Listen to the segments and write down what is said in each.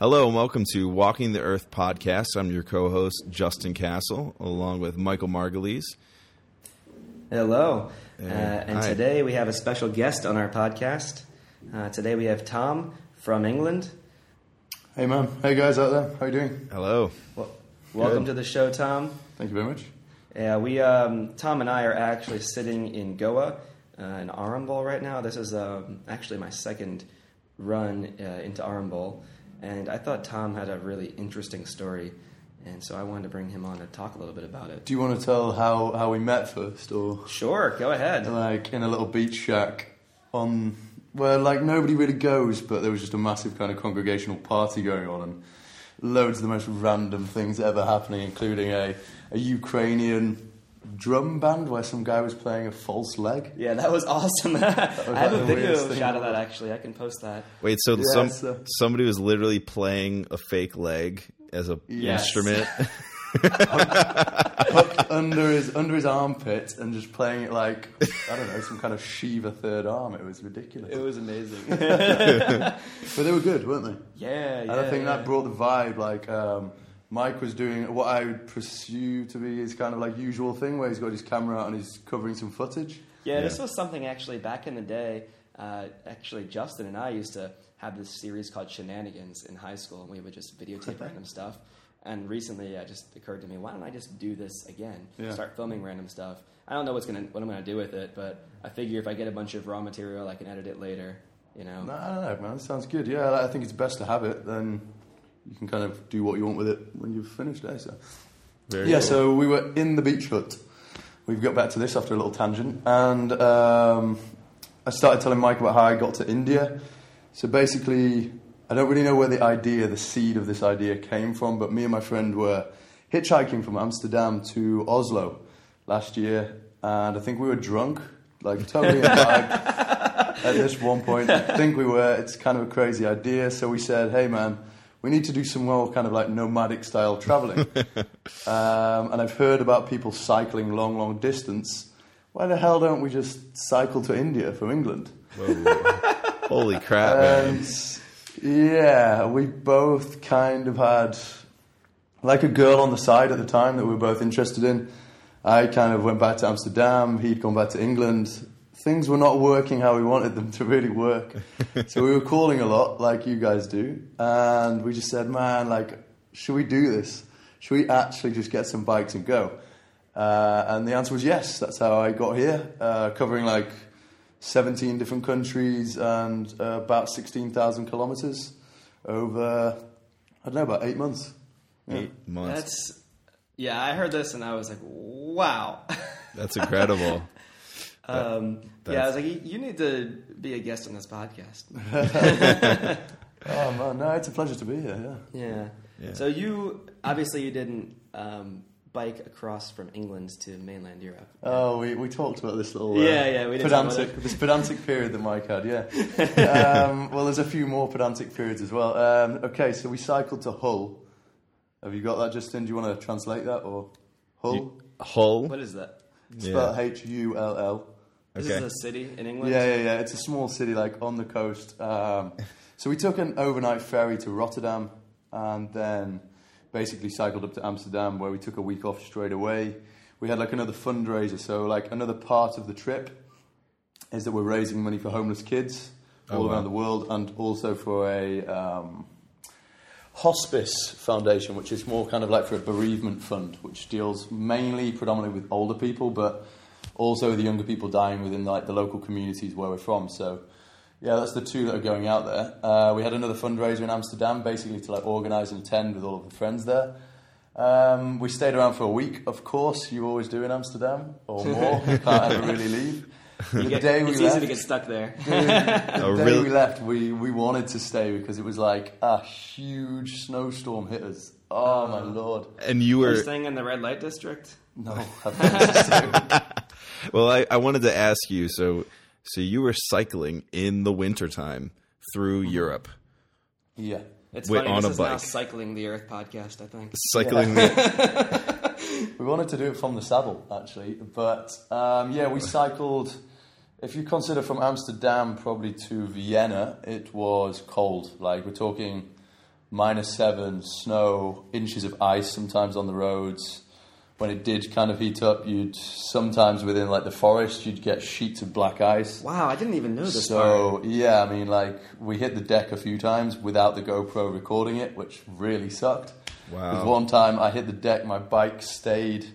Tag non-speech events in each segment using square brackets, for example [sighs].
Hello and welcome to Walking the Earth podcast. I'm your co-host Justin Castle, along with Michael Margulies. Hello. Uh, and Hi. today we have a special guest on our podcast. Uh, today we have Tom from England. Hey man, hey guys out there, how are you doing? Hello. Well, welcome Good. to the show, Tom. Thank you very much. Yeah, we um, Tom and I are actually sitting in Goa, uh, in Arambol right now. This is um, actually my second run uh, into Arambol, and I thought Tom had a really interesting story, and so I wanted to bring him on to talk a little bit about it. Do you want to tell how, how we met first, or Sure, go ahead. like in a little beach shack on where like nobody really goes, but there was just a massive kind of congregational party going on, and loads of the most random things ever happening, including a a Ukrainian drum band where some guy was playing a false leg. Yeah, that was awesome. [laughs] I have a video weirdest thing shot of that actually. I can post that. Wait, so Yeah, some so- somebody was literally playing a fake leg as a Yes. instrument. [laughs] Hooked under his under his armpit and just playing it like I don't know some kind of Shiva third arm. It was ridiculous. It was amazing. [laughs] but they were good, weren't they? yeah, yeah. And I think yeah. that brought the vibe. Like um, Mike was doing what I would pursue to be his kind of like usual thing, where he's got his camera out and he's covering some footage. Yeah, this was something actually back in the day. Uh, actually, Justin and I used to have this series called Shenanigans in high school, and we would just videotape random stuff. And recently, it just occurred to me, why don't I just do this again? Yeah. Start filming random stuff. I don't know what's gonna what I'm gonna do with it, but I figure if I get a bunch of raw material, I can edit it later. You know. No, I don't know, man. That sounds good. Yeah, I think it's best to have it. Then you can kind of do what you want with it when you've finished. Eh? So Very yeah, cool. so we were in the beach hut. We've got back to this after a little tangent, and um, I started telling Mike about how I got to India. So basically, I don't really know where the idea, the seed of this idea came from, but me and my friend were hitchhiking from Amsterdam to Oslo last year, and I think we were drunk, like totally [laughs] at this one point. I think we were. It's kind of a crazy idea, so we said, "Hey, man." We need to do some more kind of like nomadic style traveling. [laughs] Um, and I've heard about people cycling long, long distance. Why the hell don't we just cycle to India from England? Holy crap, [laughs] man. Yeah, we both kind of had like a girl on the side at the time that we were both interested in. I kind of went back to Amsterdam, he'd gone back to England. Things were not working how we wanted them to really work. so we were calling a lot, like you guys do. And we just said, man, like, should we do this? Should we actually just get some bikes and go? Uh, and the answer was yes. That's how I got here, uh, covering like 17 different countries and uh, about 16,000 kilometers over, I don't know, about eight months. Yeah. Eight months. That's yeah. I heard this and I was like, wow. That's incredible. [laughs] um, That- yeah, I was like, you you need to be a guest on this podcast. [laughs] Oh man, no, it's a pleasure to be here. Yeah. Yeah. Yeah. So you obviously you didn't um, bike across from England to mainland Europe. Oh, we, we talked about this little uh, Yeah, yeah, we did pedantic this pedantic period that Mike had. Yeah. [laughs] um, well, there's a few more pedantic periods as well. Um, okay, so we cycled to Hull. Have you got that, Justin? Do you want to translate that or Hull? You- Hull. What is that? Spelled H U L L. This Okay. is a city in England. Yeah, yeah, yeah. It's a small city, like on the coast. Um, so we took an overnight ferry to Rotterdam, and then basically cycled up to Amsterdam, where we took a week off straight away. We had like another fundraiser. So like another part of the trip is that we're raising money for homeless kids all Oh, wow. around the world, and also for a. Um, Hospice Foundation, which is more kind of like for a bereavement fund, which deals mainly predominantly with older people, but also the younger people dying within like the local communities where we're from. So, yeah, that's the two that are going out there. Uh, we had another fundraiser in Amsterdam, basically to like organise and attend with all of the friends there. Um, we stayed around for a week, of course. You always do in Amsterdam or [laughs] more. you can't ever really leave. The get- day we it's left, easy to get stuck there. [laughs] the Oh, day really? we left, we, we wanted to stay because it was like a huge snowstorm hit us. Oh my lord! And you We're were staying in the red light district. No, [laughs] I've well. I, I wanted to ask you. So, so you were cycling in the wintertime through Europe, yeah. It's Wait, funny. on this a is now bike. cycling the Earth podcast. I think. cycling. The, [laughs] We wanted to do it from the saddle actually, but um, yeah, we cycled. If you consider from Amsterdam probably to Vienna, it was cold. Like we're talking minus seven, snow, inches of ice sometimes on the roads. When it did kind of heat up, you'd sometimes within like the forest, you'd get sheets of black ice. Wow, I didn't even know this. So part. yeah, I mean, like we hit the deck a few times without the GoPro recording it, which really sucked. Wow. Because one time I hit the deck, my bike stayed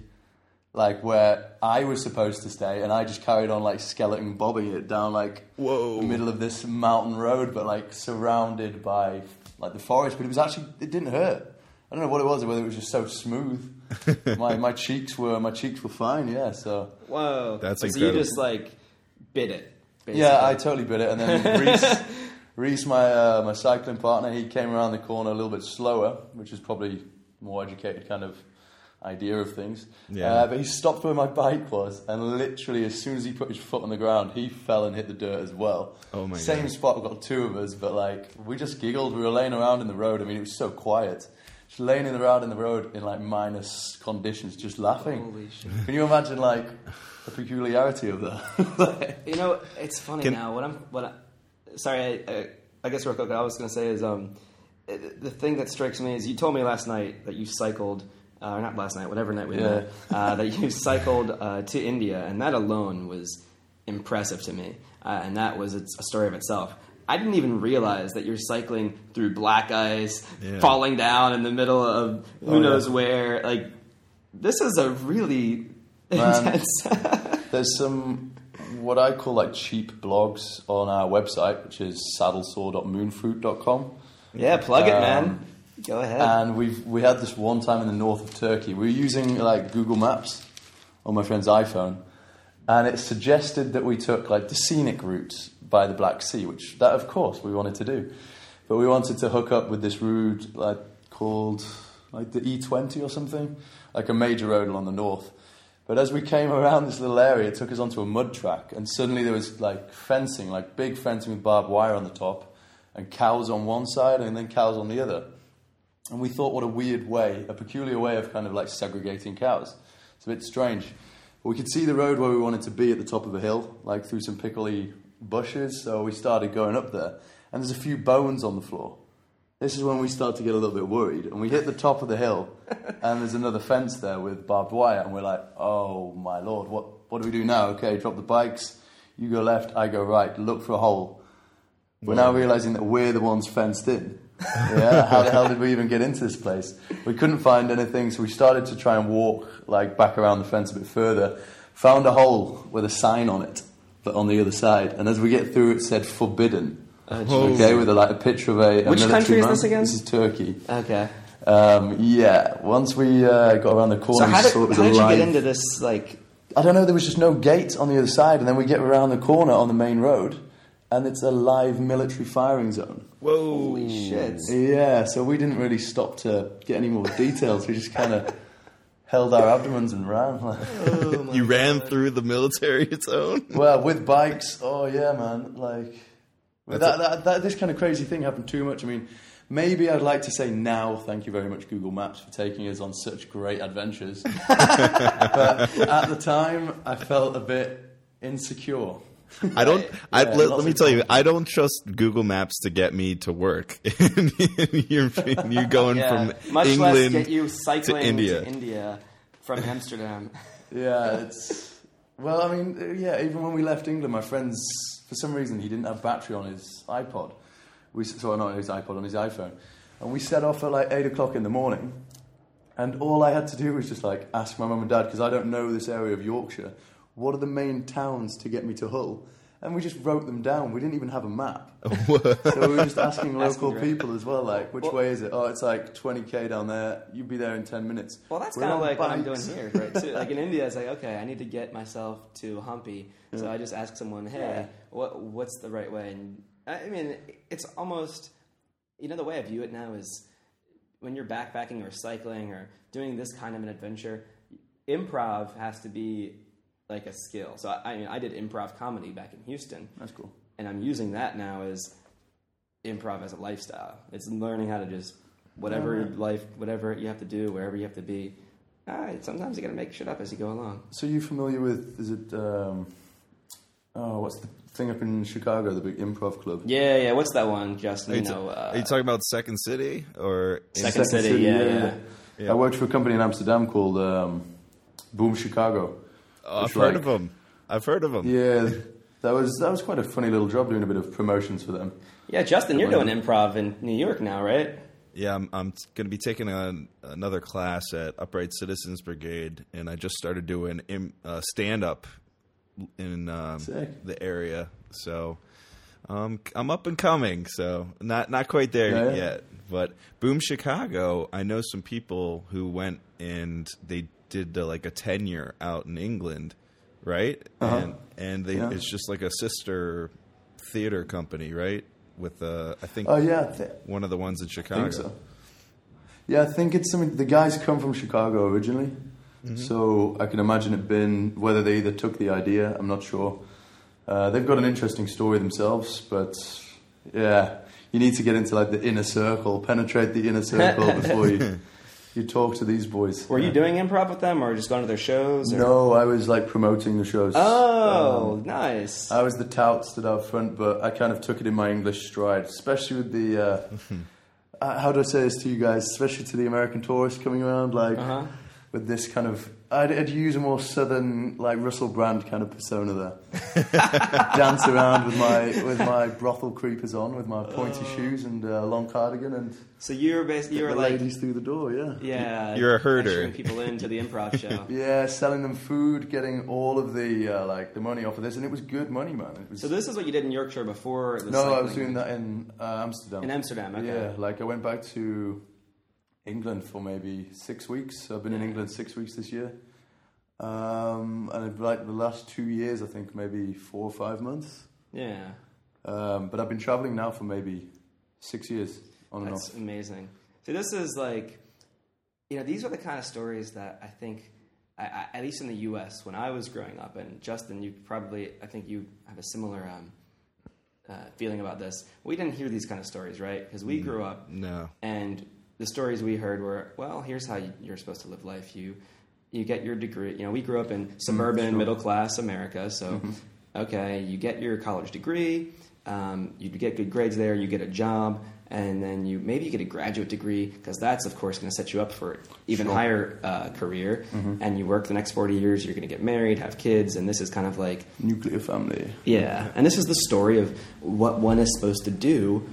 like where I was supposed to stay, and I just carried on like skeleton bobbing it down like Whoa. the middle of this mountain road, but like surrounded by like the forest. But it was actually it didn't hurt. I don't know what it was, whether it was just so smooth. [laughs] my my cheeks were my cheeks were fine. Yeah, so Whoa, That's so incredible. you just like bit it. Basically. yeah, I totally bit it. And then Reese, [laughs] Reese, my uh, my cycling partner, he came around the corner a little bit slower, which is probably more educated kind of idea of things. Yeah. Uh, but he stopped where my bike was, and literally as soon as he put his foot on the ground, he fell and hit the dirt as well. Oh my Same God. spot. We've got two of us, but like we just giggled. We were laying around in the road. I mean, it was so quiet. Just laying around in the road in like minus conditions, just laughing. Holy shit. Can you imagine like the peculiarity of that? [laughs] You know, it's funny Can- now. What I'm, what I, sorry, I, I, I guess real quick, what I was going to say is, um, the thing that strikes me is you told me last night that you cycled, uh, or not last night, whatever night we Yeah. met, uh, that you [laughs] cycled uh, to India, and that alone was impressive to me, uh, and that was it's a story of itself. I didn't even realize that you're cycling through black ice, Yeah. falling down in the middle of who Oh, yeah. knows where. Like, this is a really Man. intense. [laughs] There's some what I call like cheap blogs on our website, which is saddlesaw.moonfruit.com. yeah, plug it, Um, man. Go ahead. And we've we had this one time in the north of Turkey. We were using like Google Maps on my friend's iPhone, and it suggested that we took like the scenic route by the Black Sea, which that of course we wanted to do, but we wanted to hook up with this route like called like the E20 or something, like a major road along the north. But as we came around this little area, it took us onto a mud track, and suddenly there was like fencing, like big fencing with barbed wire on the top, and cows on one side, and then cows on the other. And we thought, what a weird way, a peculiar way of kind of like segregating cows. It's a bit strange. But we could see the road where we wanted to be at the top of a hill, like through some pickly bushes. So we started going up there, and there's a few bones on the floor. This is when we start to get a little bit worried. And we hit the top of the hill, [laughs] and there's another fence there with barbed wire. And we're like, oh my lord, what, what do we do now? Okay, drop the bikes. You go left, I go right. Look for a hole. We're now realizing that we're the ones fenced in. [laughs] yeah, how the hell did we even get into this place? We couldn't find anything, so we started to try and walk like back around the fence a bit further. Found a hole with a sign on it, but on the other side. And as we get through, it said forbidden. Oh. Okay, with a, like a picture of a, a Which country is this again? This is Turkey. okay. Um, yeah, once we uh, got around the corner, So how we did, saw it was how did you get into this? Like, I don't know. There was just no gate on the other side, and then we get around the corner on the main road, and it's a live military firing zone. Whoa. holy shit! Yeah, so we didn't really stop to get any more details. We just kind of [laughs] held our abdomens and ran. [laughs] Oh You ran through the military [laughs] zone? well, with bikes, oh yeah, man. Like that, That's that, that, this kind of crazy thing happened too much. I mean, maybe I'd like to say now, thank you very much, Google Maps, for taking us on such great adventures. but at the time, I felt a bit insecure. I don't. I, Yeah, let, let me tell you, I don't trust Google Maps to get me to work. [laughs] you're, you're going Yeah, from much England. less get you cycling to India. India, from Amsterdam. [laughs] Yeah, it's well. I mean, yeah. Even when we left England, my friends, for some reason, he didn't have battery on his iPod. We saw not on his iPod, on his iPhone, and we set off at like eight o'clock in the morning. And all I had to do was just like ask my mum and dad because I don't know this area of Yorkshire. What are the main towns to get me to Hull? And we just wrote them down. We didn't even have a map, oh. [laughs] so we were just asking local around. people as well. Like, which Well- way is it? Oh, it's like twenty k down there. You'd be there in ten minutes. Well, that's We're kind of on like what I'm doing bikes. here, right? Too. Like in India, it's like, okay, I need to get myself to Hampi, so I just ask someone, hey, Yeah. what what's the right way? And I mean, it's almost, you know, the way I view it now is when you're backpacking or cycling or doing this kind of an adventure, improv has to be like a skill. So I, I mean, I did improv comedy back in Houston, That's cool. and I'm using that now as improv as a lifestyle. It's learning how to just whatever Alright. life, whatever you have to do, wherever you have to be. Ah, sometimes you got to make shit up as you go along. So you familiar with? Is it? Um, oh, what's the thing up in Chicago, the big improv club. Yeah, yeah. What's that one, Justin? Are You you, know, uh, are you talking about Second City or Second City, yeah, yeah. Yeah. I worked for a company in Amsterdam called um, Boom Chicago. Oh, I've Which, heard like- of them. I've heard of them. Yeah, that was that was quite a funny little job doing a bit of promotions for them. yeah, Justin, you're doing improv in New York now, right? Yeah, I'm, I'm going to be taking on another class at Upright Citizens Brigade, and I just started doing im, uh, stand up in um, the area. So um, I'm up and coming. So not not quite there Yeah, yeah. But Boom Chicago, I know some people who went and they did uh, like a tenure out in England, right? Uh-huh. And and they Yeah. it's just like a sister theater company, right? With uh, I think Oh yeah, I thi- one of the ones in I Chicago. think so. Yeah, I think it's something. The guys come from Chicago originally, so I can imagine it been whether they either took the idea. I'm not sure. Uh, they've got an interesting story themselves, but yeah, you need to get into like the inner circle, penetrate the inner circle [laughs] before you you talk to these boys. Were you doing improv with them, or just going to their shows? Or? No, I was like promoting the shows. Oh, Um, nice. I was the tout stood out front, but I kind of took it in my English stride, especially with the. Uh, [laughs] uh, how do I say this to you guys? Especially to the American tourists coming around, like Uh-huh. with this kind of. I'd, I'd use a more southern, like Russell Brand kind of persona there. [laughs] Dance around with my with my brothel creepers on, with my pointy shoes and uh, long cardigan, and so you were basically you get were the like ladies through the door. Yeah. yeah, You're a herder. ushering people into the improv show. [laughs] Yeah, selling them food, getting all of the uh, like the money off of this, and it was good money, man. It was So this is what you did in Yorkshire before. The No, I was doing that in uh, Amsterdam. in Amsterdam. Okay. Yeah, like I went back to England for maybe six weeks. I've been in England six weeks this year. Um, and like the last two years, I think maybe four or five months. Yeah. Um, but I've been traveling now for maybe six years on and That's off. amazing. So this is like, you know, these are the kind of stories that I think, I, I, at least in the U.S., when I was growing up, and Justin, you probably, I think you have a similar um, uh, feeling about this. We didn't hear these kind of stories, right? Because we grew up, No. and the stories we heard were, well, here's how you- you're supposed to live life. You you get your degree. You know, we grew up in suburban, sure. middle class America. So, okay, you get your college degree. Um, you get good grades there. You get a job, and then you maybe you get a graduate degree because that's of course going to set you up for even Sure. higher uh, career. And you work the next forty years. You're going to get married, have kids, and this is kind of like Nuclear family. yeah, and this is the story of what one is supposed to do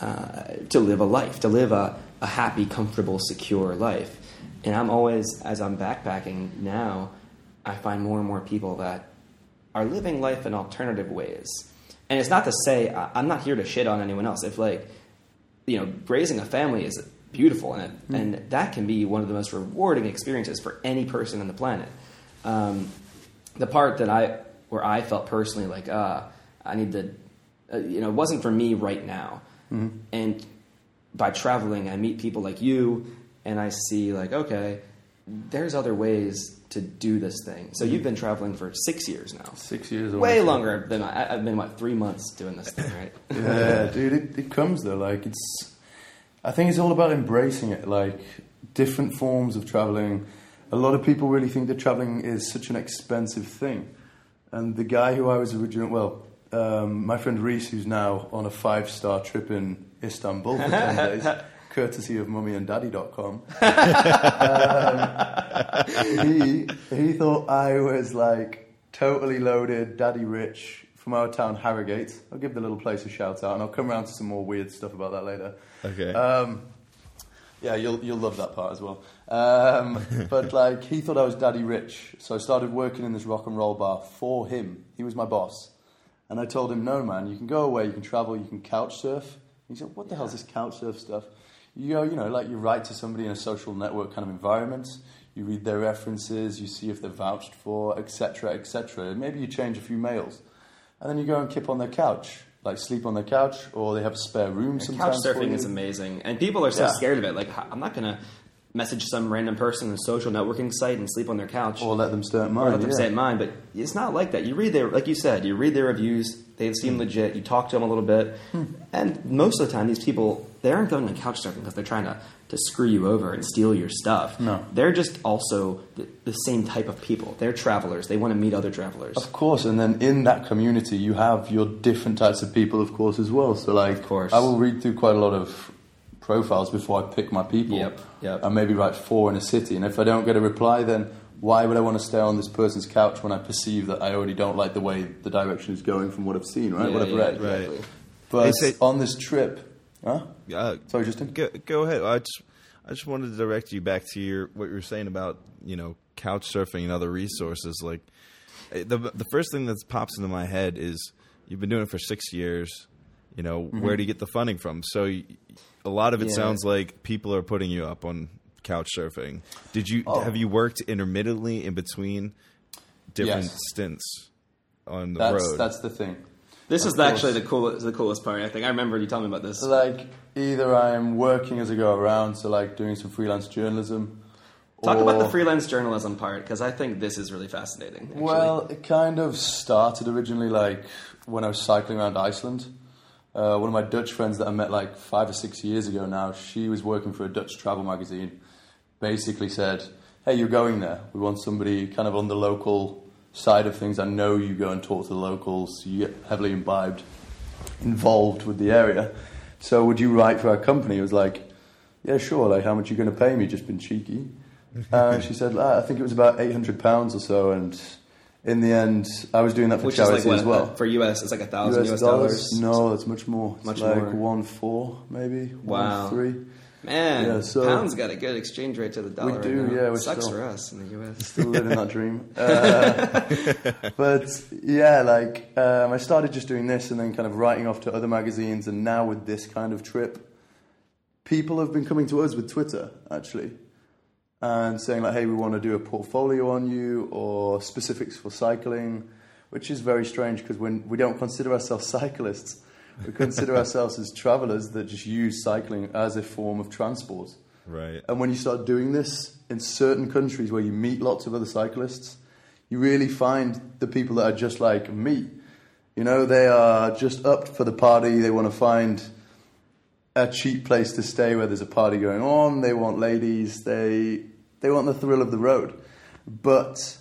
uh, to live a life, to live a, a happy, comfortable, secure life. And I'm always, as I'm backpacking now, I find more and more people that are living life in alternative ways. And it's not to say I'm not here to shit on anyone else. If like, you know, raising a family is beautiful, and it, and that can be one of the most rewarding experiences for any person on the planet. Um, the part that I where I felt personally like uh, I need to, uh, you know, it wasn't for me right now. And by traveling, I meet people like you, and I see like okay, there's other ways to do this thing. So you've been traveling for six years now, Six years. way longer than I, I've been. What three months doing this thing, right? [laughs] yeah, dude, it, it comes though. Like it's, I think it's all about embracing it. Like different forms of traveling. A lot of people really think that traveling is such an expensive thing, and the guy who I was originally, well, um, my friend Reese, who's now on a five-star trip in Istanbul for ten [laughs] days, courtesy of mummyandaddy.com. [laughs] um, he he thought I was like totally loaded, daddy rich from our town Harrogate. I'll give the little place a shout out, and I'll come around to some more weird stuff about that later. Okay. Um, yeah, you'll you'll love that part as well. Um, [laughs] but like he thought I was daddy rich, so I started working in this rock and roll bar for him. He was my boss, and I told him, "No, man, you can go away, you can travel, you can couch surf." He said, "What the hell's this couch surf stuff?" You go, you know, like you write to somebody in a social network kind of environment. You read their references, you see if they're vouched for, etc., etc. Maybe you change a few mails, and then you go and kip on their couch, like sleep on their couch, or they have a spare room Couch sometimes. for surfing is amazing, and people are so Yeah. scared of it. Like, I'm not gonna message some random person on a social networking site and sleep on their couch. Or let them stay at or mine. let them yeah. stay at mine. But it's not like that. You read their, like you said, you read their reviews. They seem Hmm. legit. You talk to them a little bit, and most of the time, these people they aren't going to couch surfing because they're trying to, to screw you over and steal your stuff. No. They're just also the, the same type of people. They're travelers. They want to meet other travelers. Of course, and then in that community, you have your different types of people, of course, as well. So, like, Of course. I will read through quite a lot of profiles before I pick my people. Yep, yep. And maybe write four in a city. And if I don't get a reply, then why would I want to stay on this person's couch when I perceive that I already don't like the way the direction is going from what I've seen, right? Yeah, what I've yeah, read. Right. exactly. But They say- on this trip, huh? Uh, Sorry, Justin. Go, go ahead. I just I just wanted to direct you back to your what you were saying about you know couch surfing and other resources. Like eh, the the first thing that pops into my head is you've been doing it for six years. You know mm-hmm. where do you get the funding from? So a lot of it Yeah. sounds like people are putting you up on couch surfing. Did you Oh. have you worked intermittently in between different Yes. stints on the That's, road? that's the thing. This Of is actually the coolest, the coolest part. I think I remember you telling me about this. Like, either I'm working as I go around, so like doing some freelance journalism. Talk about the freelance journalism part because I think this is really fascinating. actually. Well, it kind of started originally like when I was cycling around Iceland. Uh, one of my Dutch friends that I met like five or six years ago now, she was working for a Dutch travel magazine. Basically said, "Hey, you're going there. We want somebody kind of on the local side of things. I know you go and talk to the locals. You get heavily imbibed, involved with the area. So would you write for our company?" It was like, "Yeah, sure. Like, how much are you going to pay me? Just been cheeky." [laughs] and she said, ah, "I think it was about eight hundred pounds or so." And in the end, I was doing that for which charity like what, as well. uh, for US, it's like a thousand US, dollars. No, it's much more. It's Much like more. one four, maybe. Wow. One three. Man, Yeah, so- pounds got a good exchange rate to the dollar. right do, now. yeah, we're sucks still- for us in the US. [laughs] Still living that dream. [laughs] Uh, but yeah, like um, I started just doing this and then kind of writing off to other magazines, and now with this kind of trip, people have been coming to us with Twitter actually. And saying like, "Hey, we want to do a portfolio on you, or specifics for cycling," which is very strange because when we don't consider ourselves [laughs] cyclists, we consider [laughs] ourselves as travelers that just use cycling as a form of transport. right. And when you start doing this in certain countries where you meet lots of other cyclists, you really find the people that are just like me. You know, they are just up for the party. They want to find a cheap place to stay where there's a party going on. They want ladies. They they want the thrill of the road, but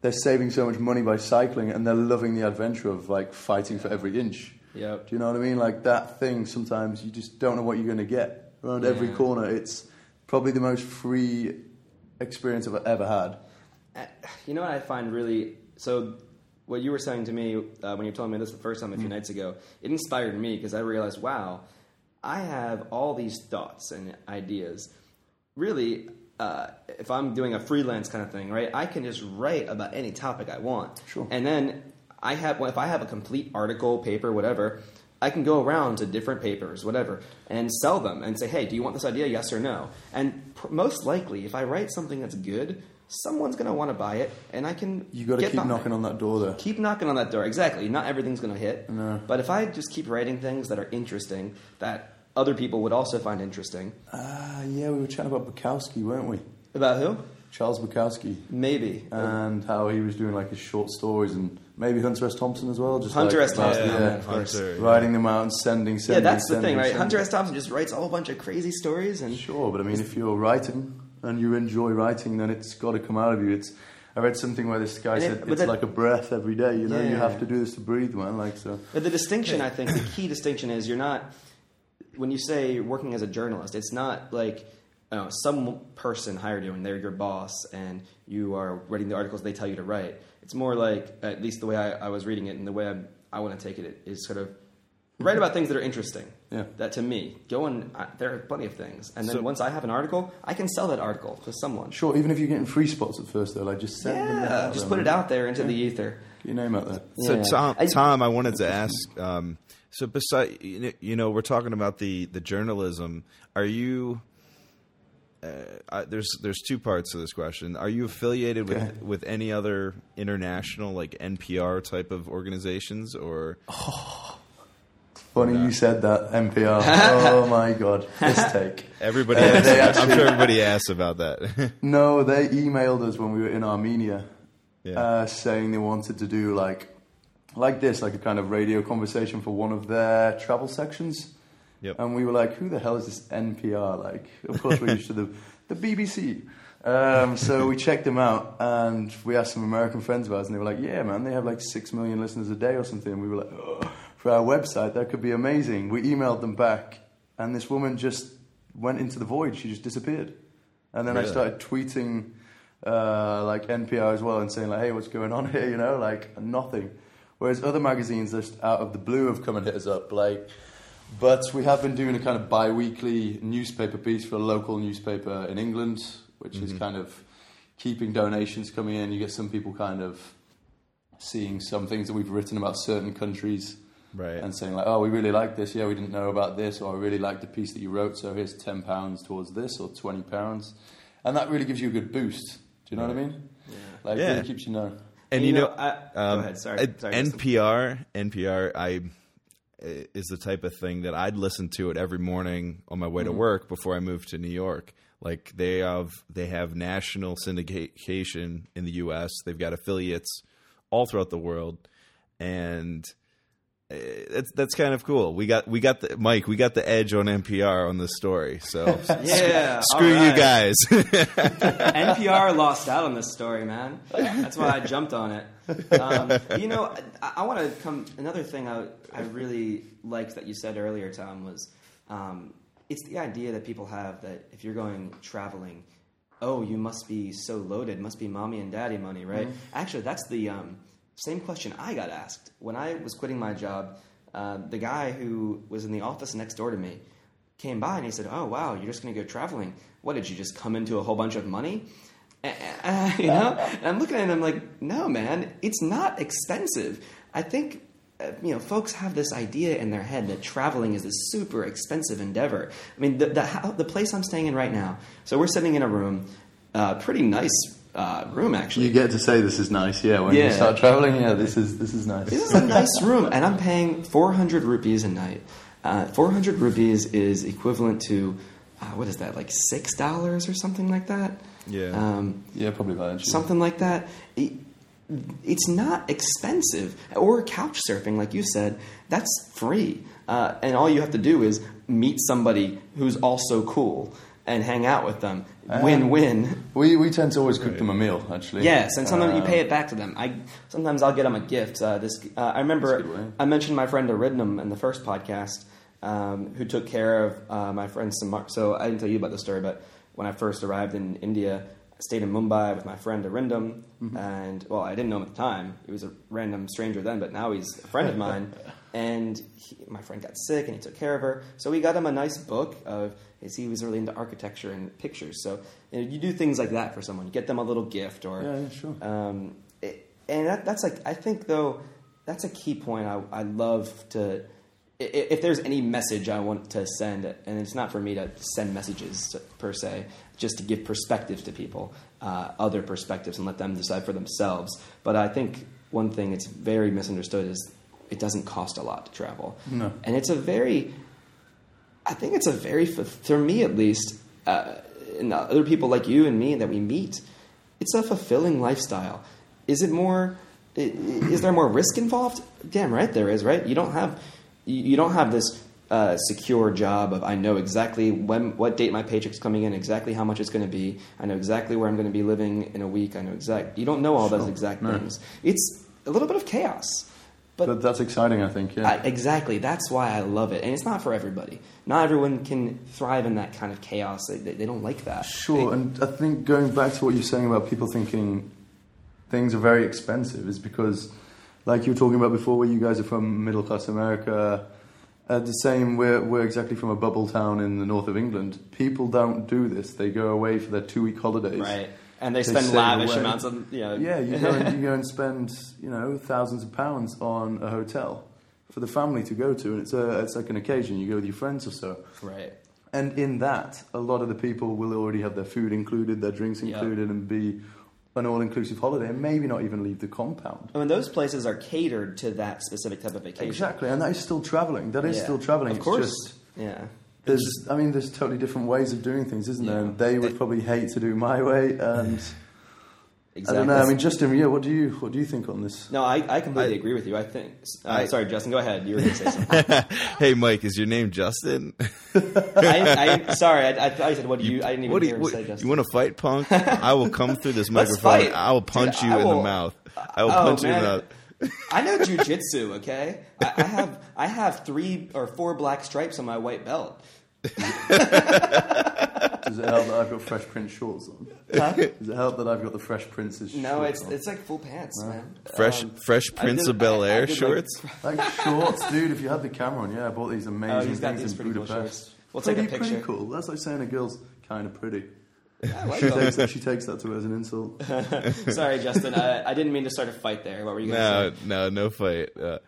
they're saving so much money by cycling, and they're loving the adventure of like fighting for every inch. Yep. Do you know what I mean? Like that thing. Sometimes you just don't know what you're going to get around every corner. It's probably the most free experience I've ever had. Uh, You know what I find really so. What you were saying to me uh, when you told me this the first time a few nights ago, it inspired me because I realized, wow, I have all these thoughts and ideas. Really, uh, if I'm doing a freelance kind of thing, right, I can just write about any topic I want. Sure. And then I have, well, if I have a complete article, paper, whatever, I can go around to different papers, whatever, and sell them and say, hey, do you want this idea? Yes or no? And pr- most likely, if I write something that's good, someone's going to want to buy it, and I can. You got to keep knocking on that door there. Keep knocking on that door. Exactly. Not everything's going to hit. No. But if I just keep writing things that are interesting, that other people would also find interesting. Ah, yeah, we were chatting about Bukowski, weren't we? About who? Charles Bukowski. Maybe. And how he was doing like his short stories and maybe Hunter S. Thompson as well. Just Hunter like, S. Thompson, yeah, yeah, of course. Hunter, yeah. writing them out and sending, yeah, sending. that's the thing, right? sending. Hunter S. Thompson just writes a whole bunch of crazy stories, and Sure, but I mean, if you're writing and you enjoy writing, then it's got to come out of you. It's. I read something where this guy And it- said but it's that- like a breath every day. You know, you Yeah. have to do this to breathe, man. Like so. But the distinction, I think, the key distinction is you're not when you say working as a journalist. It's not like you know, some person hired you and they're your boss and you are writing the articles they tell you to write. It's more like, at least the way I, I was reading it and the way I, I want to take it is sort of write about things that are interesting. Yeah. That to me, go and I, there are plenty of things, and then So- once I have an article, I can sell that article to someone. Sure, even if you're getting free spots at first, though, like just send them. Out just there, put it out there into the ether. Get your name out there. So Yeah. Tom, I- Tom, I wanted to ask. Um, so beside, you know- we're talking about the the journalism. Are you? Uh, I, there's there's two parts to this question. Are you affiliated with with any other international like NPR type of organizations or? [sighs] Funny Yeah. you said that, NPR. [laughs] oh my god, this take. Everybody, Uh, asks, they I'm sure everybody asks about that. [laughs] No, they emailed us when we were in Armenia, Yeah. uh, saying they wanted to do like, like this, like a kind of radio conversation for one of their travel sections. Yep. And we were like, who the hell is this NPR? Like, of course, we're used to the, the BBC. Um, so we checked them out and we asked some American friends of ours, and they were like, yeah, man, they have like six million listeners a day or something. And we were like, oh, for our website, that could be amazing. We emailed them back, and this woman just went into the void. She just disappeared. And then I started tweeting uh, like NPR as well and saying like, "Hey, what's going on here?" You know, like nothing. Whereas other magazines just out of the blue have come and hit us up. Like, but we have been doing a kind of bi-weekly newspaper piece for a local newspaper in England, which is mm-hmm. kind of keeping donations coming in. You get some people kind of seeing some things that we've written about certain countries Right. and saying like, "Oh, we really like this. Yeah, we didn't know about this, or I really like the piece that you wrote. So here's ten pounds towards this, or twenty pounds," and that really gives you a good boost. Do you know what I mean? Yeah. Like, Yeah. really keeps you know. And you know, I, um, go ahead. Sorry. Sorry NPR, NPR, I is the type of thing that I'd listen to it every morning on my way to work before I moved to New York. Like they have they have national syndication in the U.S. They've got affiliates all throughout the world, and that's that's kind of cool. We got we got the Mike. We got the edge on NPR on this story. So [laughs] Yeah. screw all you guys. [laughs] NPR lost out on this story, man. That's why I jumped on it. Um, you know, I, I want to come. Another thing I, I really liked that you said earlier, Tom, was um, it's the idea that people have that if you're going traveling, oh, you must be so loaded, must be mommy and daddy money, right? Actually, that's the um, same question I got asked when I was quitting my job. Uh, the guy who was in the office next door to me came by and he said, "Oh wow, you're just going to go traveling? What did you just come into a whole bunch of money?" Uh, [laughs] you know, and I'm looking at him. I'm like, "No, man, it's not expensive. I think." Uh, you know, folks have this idea in their head that traveling is this super expensive endeavor. I mean, the the, the place I'm staying in right now. So we're sitting in a room, uh, pretty nice uh, room actually. You get to say this is nice, yeah. When Yeah. you start traveling, yeah, this is this is nice. This is a nice room, and I'm paying 400 rupees a night. Uh, 400 rupees is equivalent to uh, what is that, like six dollars or something like that? Yeah. Um, yeah, probably that. something like that. It- it's not expensive. Or couch surfing, like you said, that's free. Uh, and all you have to do is meet somebody who's also cool and hang out with them. Win win. We we tend to always cook them a meal, actually. Yes, and sometimes you pay it back to them. I sometimes I'll get them a gift. Uh, this uh, I remember That's a good way. I mentioned my friend Arindam in the first podcast, um, who took care of uh, my friend Samar. So I didn't tell you about the story, but when I first arrived in India, I stayed in Mumbai with my friend Arindam, Mm-hmm. and well, I didn't know him at the time. He was a random stranger then, but now he's a friend of mine. [laughs] And he, my friend got sick, and he took care of her. So we got him a nice book of. He was really into architecture and pictures. So you, know, you do things like that for someone. You get them a little gift, or Yeah, yeah, sure. um, it, and that, that's like I think though that's a key point. I, I love to if there's any message I want to send, and it's not for me to send messages per se, just to give perspective to people, uh, other perspectives, and let them decide for themselves. But I think one thing it's very misunderstood is it doesn't cost a lot to travel, No. and it's a very I think it's a very, for me at least, uh, and other people like you and me that we meet, it's a fulfilling lifestyle. Is it more? Is there more risk involved? Damn right there is. Right? You don't have, you don't have this uh, secure job of I know exactly when, what date my paycheck's coming in, exactly how much it's going to be. I know exactly where I'm going to be living in a week. I know exact. You don't know all those exact No. things. It's a little bit of chaos. But But that's exciting, I think. Yeah. I, exactly. That's why I love it, and it's not for everybody. Not everyone can thrive in that kind of chaos. They, they, they don't like that. Sure, and I think going back to what you're saying about people thinking things are very expensive is because, like you were talking about before, where you guys are from middle class America, uh, the same, we're, we're exactly from a bubble town in the north of England. People don't do this. They go away for their two week holidays. right? And they They spend lavish away. amounts on you know. Yeah, you go, and, [laughs] you go and spend, you know, thousands of pounds on a hotel for the family to go to, and it's, a, it's like an occasion. You go with your friends or so. right. And in that, a lot of the people will already have their food included, their drinks included, and be an all-inclusive holiday, and maybe not even leave the compound. I mean, those places are catered to that specific type of vacation. Exactly, and that is still traveling. That is Yeah. still traveling. Of It's course. just- yeah. There's, I mean, there's totally different ways of doing things, isn't there? Yeah. And they would probably hate to do my way, and [laughs] I don't know. I mean, Justin, yeah, what do you what do you think on this? no, I, I completely I- agree with you. I think. Uh, I- sorry, Justin. Go ahead. You were going to say something. [laughs] hey, Mike, is your name Justin? [laughs] I, I, sorry, I, I said what do you? I didn't even what do hear you, him what, say Justin. you want to fight, punk? I will come through this microphone. I will punch Dude, you I in the mouth. I will Oh, punch you in the mouth. I know jujitsu. Okay, I, I have I have three or four black stripes on my white belt. [laughs] Does it help that I've got Fresh Prince shorts on? Huh? Does it help that I've got the Fresh Prince's No, shorts it's on? it's like full pants, man. Fresh, Um, fresh I Prince did- of Bel I- I Air did, like, shorts. [laughs] Like shorts, dude. If you had the camera on, yeah, I bought these amazing Oh, he's got things these in pretty cool Budapest. shorts. We'll take a pretty, picture. Pretty cool. That's like saying a girl's kind of pretty. I like She those. takes, that, she takes that to her as an insult. [laughs] Sorry, Justin. I, I didn't mean to start a fight there. What were you going to No, no, no fight. Uh,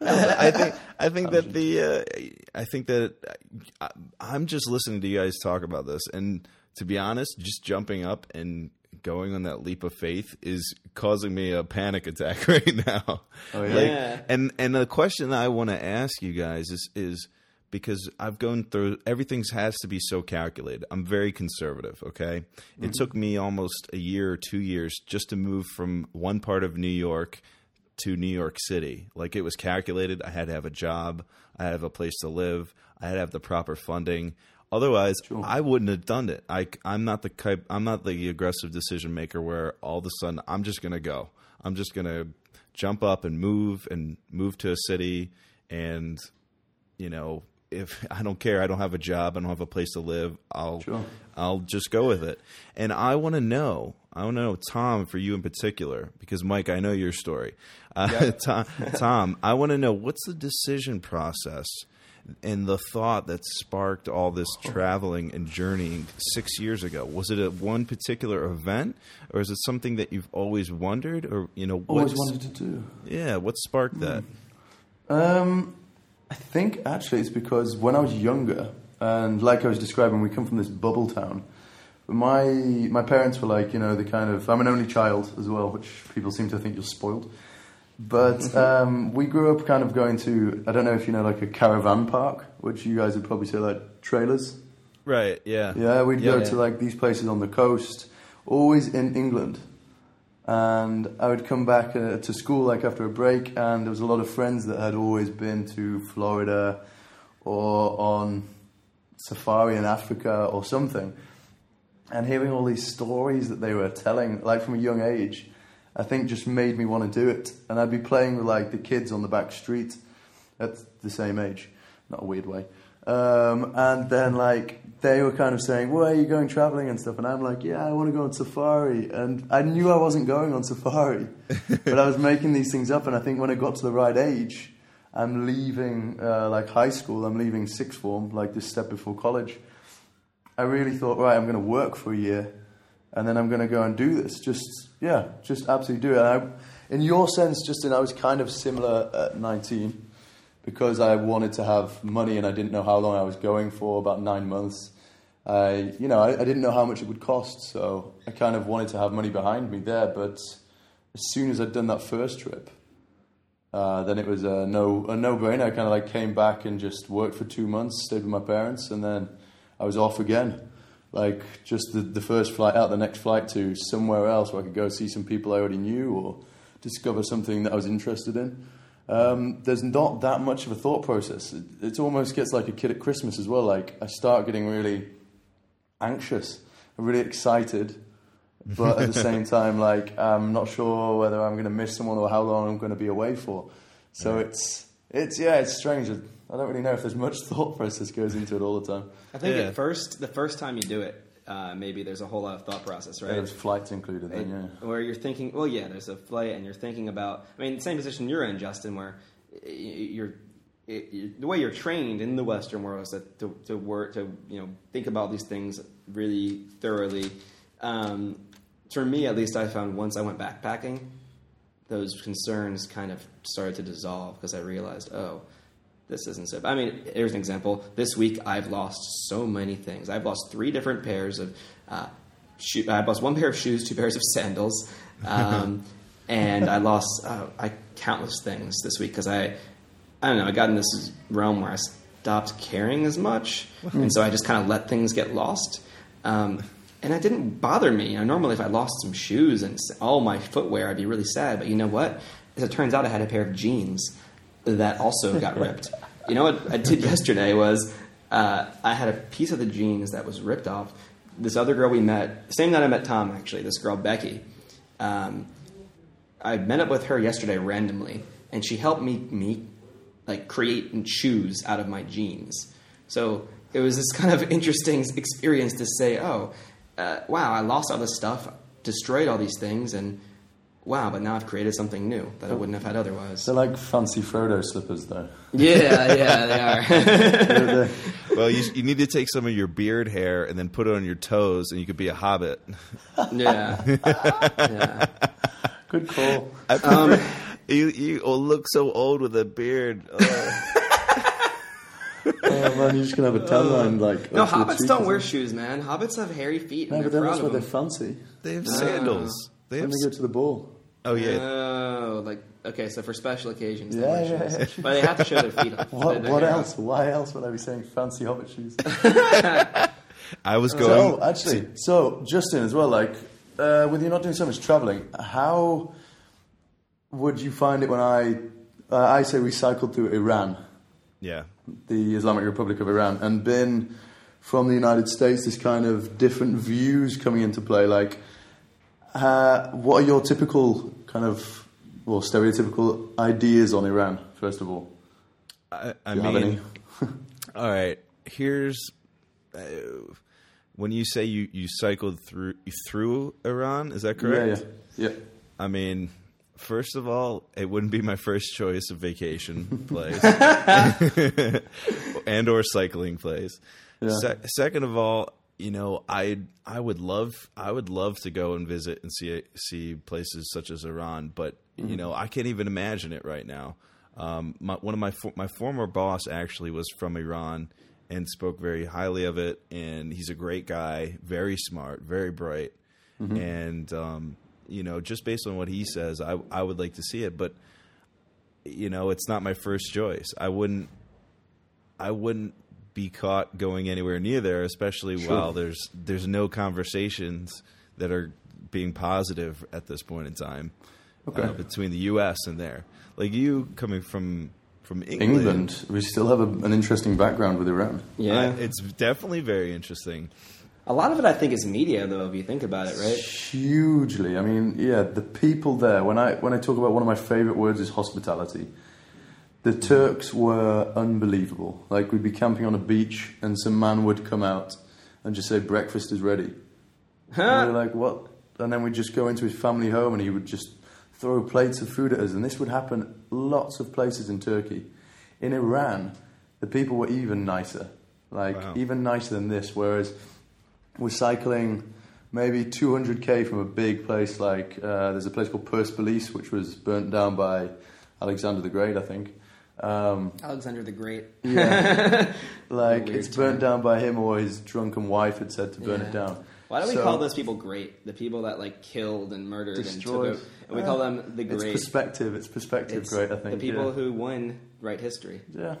I think I think that the uh, I think that I, I'm just listening to you guys talk about this, and to be honest, just jumping up and going on that leap of faith is causing me a panic attack [laughs] right now. Oh, yeah? Like, Yeah. and and the question that I want to ask you guys is is because I've gone through everything has to be so calculated. I'm very conservative, okay? It mm-hmm. took me almost a year or 2 years just to move from one part of New York to New York City. Like it was calculated. I had to have a job. I had to have a place to live. I had to have the proper funding. Otherwise, I wouldn't have done it. I, I'm not the type. I'm not the aggressive decision maker where all of a sudden I'm just going to go. I'm just going to jump up and move and move to a city and you know if [laughs] I don't care, I don't have a job, I don't have a place to live, I'll Sure. I'll just go with it. And I want to know, I want to know, Tom, for you in particular, because Mike, I know your story. Uh, [laughs] Tom, Tom, I want to know what's the decision process and the thought that sparked all this traveling and journeying six years ago. Was it a one particular event, or is it something that you've always wondered, or you know, Always wanted to do. Yeah, what sparked that? Um, I think actually it's because when I was younger, and like I was describing, we come from this bubble town. My my parents were like, you know, the kind of I'm an only child as well, which people seem to think you're spoiled. But [laughs] um, we grew up kind of going to I don't know if you know like a caravan park, which you guys would probably say like trailers. Right. Yeah. Yeah, we'd go Yeah. to like these places on the coast, always in England. And I would come back uh, to school like after a break, and there was a lot of friends that had always been to Florida or on safari in Africa or something. And hearing all these stories that they were telling, like from a young age, I think just made me want to do it. And I'd be playing with like the kids on the back street at the same age, not a weird way. Um, and then like they were kind of saying, "Where are you going traveling and stuff?" And I'm like, "Yeah, I want to go on safari." And I knew I wasn't going on safari, [laughs] but I was making these things up. And I think when I got to the right age, I'm leaving uh, like high school. I'm leaving sixth form, like this step before college. I really thought, right, I'm going to work for a year, and then I'm going to go and do this. Just yeah, just absolutely do it. And I, in your sense, Justin, I was kind of similar at 19 because I wanted to have money and I didn't know how long I was going for. About nine months. I, you know, I, I didn't know how much it would cost, so I kind of wanted to have money behind me there. But as soon as I'd done that first trip, uh, then it was a no a no brainer. I kind of like came back and just worked for two months, stayed with my parents, and then I was off again. Like just the, the first flight out, the next flight to somewhere else where I could go see some people I already knew or discover something that I was interested in. Um, there's not that much of a thought process. It, it almost gets like a kid at Christmas as well. Like I start getting really anxious, really excited, but at the [laughs] same time, like I'm not sure whether I'm going to miss someone or how long I'm going to be away for. So it's it's yeah, it's strange. I don't really know if there's much [laughs] thought process goes into it all the time. I think Yeah. at first, the first time you do it, uh, maybe there's a whole lot of thought process, right? There's flights included, then And- yeah. Where you're thinking, well, yeah, there's a flight, and you're thinking about. I mean, same position you're in, Justin, where you're. It, the way you're trained in the Western world is that to, to work to you know think about these things really thoroughly. Um, for me, at least, I found once I went backpacking, those concerns kind of started to dissolve because I realized, oh, this isn't so. I mean, here's an example. This week, I've lost so many things. I've lost three different pairs of. Uh, shoe, I've lost one pair of shoes, two pairs of sandals, um, [laughs] and I lost uh, I countless things this week because I, I don't know. I got in this realm where I stopped caring as much, and so I just kind of let things get lost. Um, and it didn't bother me. You know, normally, if I lost some shoes and all my footwear, I'd be really sad. But you know what? As it turns out, I had a pair of jeans that also got ripped. You know what I did yesterday was uh, I had a piece of the jeans that was ripped off. This other girl we met, same night I met Tom, actually. This girl Becky. Um, I met up with her yesterday randomly, and she helped me me like create shoes out of my jeans. So it was this [laughs] kind of interesting experience to say, oh, uh, wow, I lost all this stuff, destroyed all these things, and wow, but now I've created something new that I wouldn't have had otherwise. They're like fancy Frodo slippers, though. yeah, [laughs] yeah, they are. They're- they're- Well, you, you need to take some of your beard hair and then put it on your toes, and you could be a hobbit. yeah, [laughs] yeah. Good call. I um, prefer, you you will look so old with a beard. [laughs] Oh. Oh man, you're just gonna have a tan line like. No, up hobbits cheek, don't wear it? shoes, man. Hobbits have hairy feet. No, and but they're then that's why they're fancy. they have ah. sandals. They When have. they go to the ball. Oh yeah. Oh, like okay, so for special occasions, they Yeah, wear yeah, shoes. but they have to show their feet off. [laughs] What, their what hair else? Why else would I be saying fancy hobbit shoes? [laughs] I was going. So, going. actually, so Justin as well, like, uh, with you not doing so much traveling, how would you find it when I, uh, I say we cycled through Iran, yeah. the Islamic Republic of Iran, and been from the United States, this kind of different views coming into play, like, uh, what are your typical kind of, well, stereotypical ideas on Iran, first of all? I, I Do you have any? mean, [laughs] [laughs] all right. Here's uh, when you say you, you cycled through through Iran. Is that correct? Yeah, yeah. yeah. I mean, first of all, it wouldn't be my first choice of vacation [laughs] place and or cycling place. Yeah. Se- second of all, you know, I I would love I would love to go and visit and see see places such as Iran, but you know, I can't even imagine it right now. Um, my, one of my my former boss actually was from Iran and spoke very highly of it, and he's a great guy, very smart, very bright, and um, you know, just based on what he says, I I would like to see it, but you know, it's not my first choice. I wouldn't I wouldn't be caught going anywhere near there, especially Sure. while there's there's no conversations that are being positive at this point in time Okay. uh, between the U.S. and there. Like you coming from from England, England, we still have a, an interesting background with Iran. Yeah, uh, it's definitely very interesting. a lot of it I think is media, though. If you think about it, right? Hugely. I mean, yeah, the people there. When I when I talk about one of my favorite words is hospitality. The Turks were unbelievable. Like we'd be camping on a beach, and some man would come out and just say, "Breakfast is ready." And we were like, "What?" And then we'd just go into his family home, and he would just throw plates of food at us. And this would happen lots of places in Turkey. In Iran, the people were even nicer, like Wow. even nicer than this. Whereas we're cycling maybe 200k from a big place like uh, there's a place called Persepolis, which was burnt down by Alexander the Great, I think. Um, Alexander the Great. [laughs] yeah, [laughs] like it's burnt term. down by him, or his drunken wife had said to burn it down. Why do we So- call those people great? The people that like killed and murdered Destroyed. and took, and we call them the great. It's perspective. It's perspective. It's great, I think. the people yeah. who won write history. Yeah,